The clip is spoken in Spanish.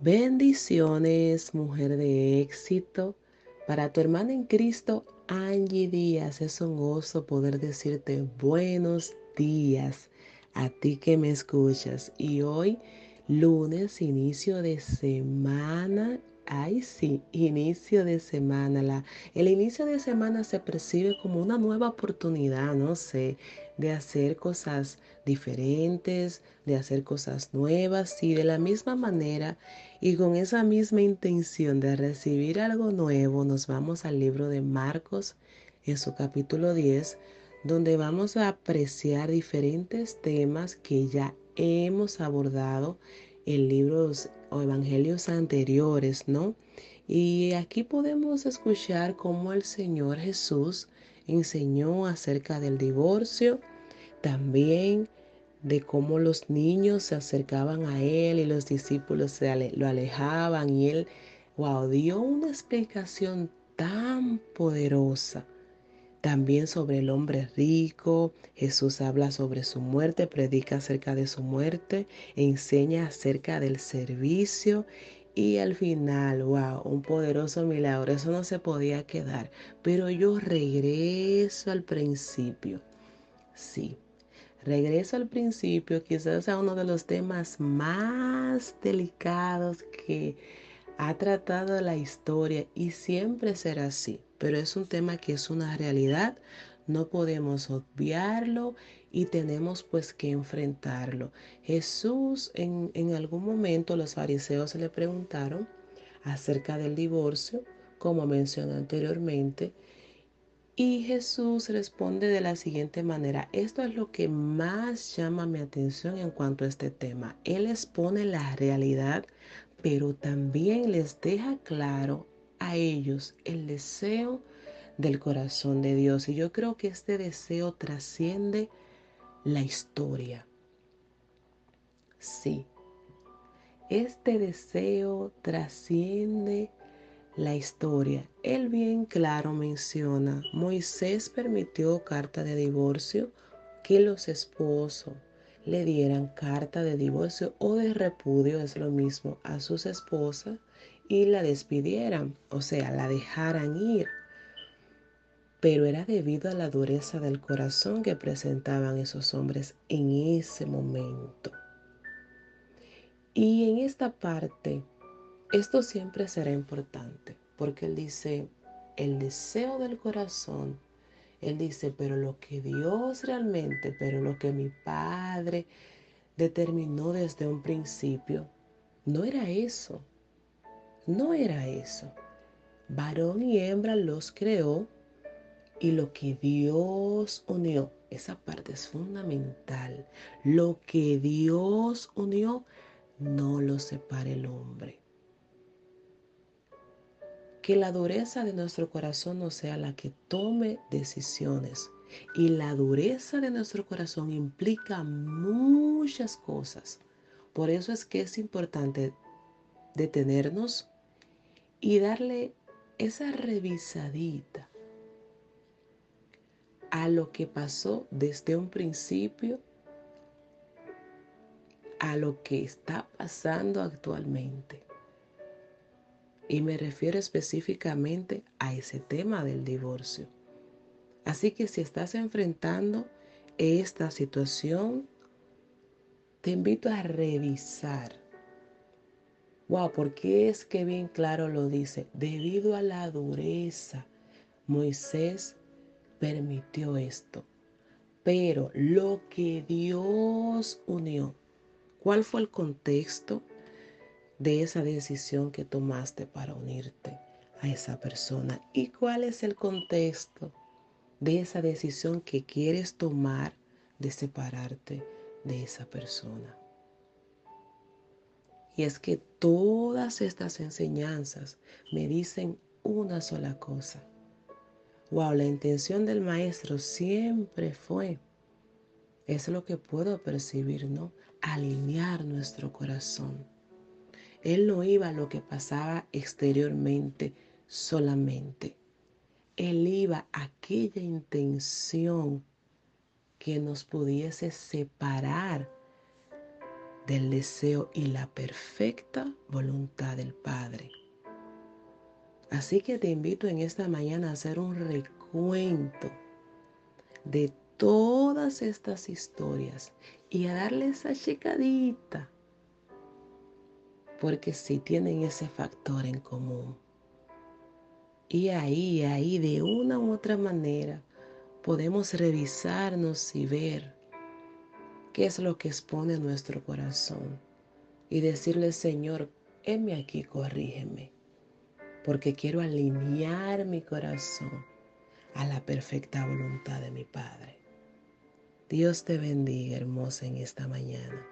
Bendiciones, mujer de éxito. Para tu hermana en Cristo, Angie Díaz, es un gozo poder decirte buenos días a ti que me escuchas. Y hoy, lunes, inicio de semana. Ay, sí, inicio de semana. La, el inicio de semana se percibe como una nueva oportunidad, no sé, de hacer cosas diferentes, de hacer cosas nuevas y de la misma manera y con esa misma intención de recibir algo nuevo nos vamos al libro de Marcos en su capítulo 10 donde vamos a apreciar diferentes temas que ya hemos abordado en libros o evangelios anteriores, ¿no? Y aquí podemos escuchar cómo el Señor Jesús enseñó acerca del divorcio, también de cómo los niños se acercaban a él y los discípulos lo alejaban y él, wow, dio una explicación tan poderosa. También sobre el hombre rico, Jesús habla sobre su muerte, predica acerca de su muerte, enseña acerca del servicio y al final, wow, un poderoso milagro. Eso no se podía quedar. Pero yo regreso al principio. Sí, regreso al principio, quizás sea uno de los temas más delicados que ha tratado la historia y siempre será así. Pero es un tema que es una realidad, no podemos obviarlo y tenemos pues que enfrentarlo. Jesús en, en algún momento los fariseos le preguntaron acerca del divorcio, como mencioné anteriormente, y Jesús responde de la siguiente manera, esto es lo que más llama mi atención en cuanto a este tema. Él expone la realidad, pero también les deja claro a ellos el deseo del corazón de Dios. Y yo creo que este deseo trasciende la historia. Sí, este deseo trasciende la historia. Él bien claro menciona, Moisés permitió carta de divorcio que los esposos le dieran carta de divorcio o de repudio, es lo mismo, a sus esposas y la despidieran, o sea, la dejaran ir pero era debido a la dureza del corazón que presentaban esos hombres en ese momento. Y en esta parte, esto siempre será importante, porque él dice, el deseo del corazón, él dice, pero lo que Dios realmente, pero lo que mi Padre determinó desde un principio, no era eso, no era eso. Varón y hembra los creó y lo que Dios unió, esa parte es fundamental. Lo que Dios unió, no lo separe el hombre. Que la dureza de nuestro corazón no sea la que tome decisiones. Y la dureza de nuestro corazón implica muchas cosas. Por eso es que es importante detenernos y darle esa revisadita a lo que pasó desde un principio a lo que está pasando actualmente. Y me refiero específicamente a ese tema del divorcio. Así que si estás enfrentando esta situación, te invito a revisar. Wow, porque es que bien claro lo dice. Debido a la dureza, Moisés permitió esto. Pero lo que Dios unió, ¿cuál fue el contexto de esa decisión que tomaste para unirte a esa persona? ¿Y cuál es el contexto de esa decisión que quieres tomar de separarte de esa persona? Y es que todas estas enseñanzas me dicen una sola cosa Wow, la intención del maestro siempre fue, es lo que puedo percibir, ¿no? Alinear nuestro corazón. Él no iba a lo que pasaba exteriormente solamente. Él iba a aquella intención que nos pudiese separar del deseo y la perfecta voluntad del Padre. Así que te invito en esta mañana a hacer un recuento de todas estas historias y a darle esa checadita, porque si tienen ese factor en común. Y ahí, ahí, de una u otra manera, podemos revisarnos y ver qué es lo que expone nuestro corazón y decirle, Señor, heme aquí, corrígeme porque quiero alinear mi corazón a la perfecta voluntad de mi Padre. Dios te bendiga, hermosa, en esta mañana.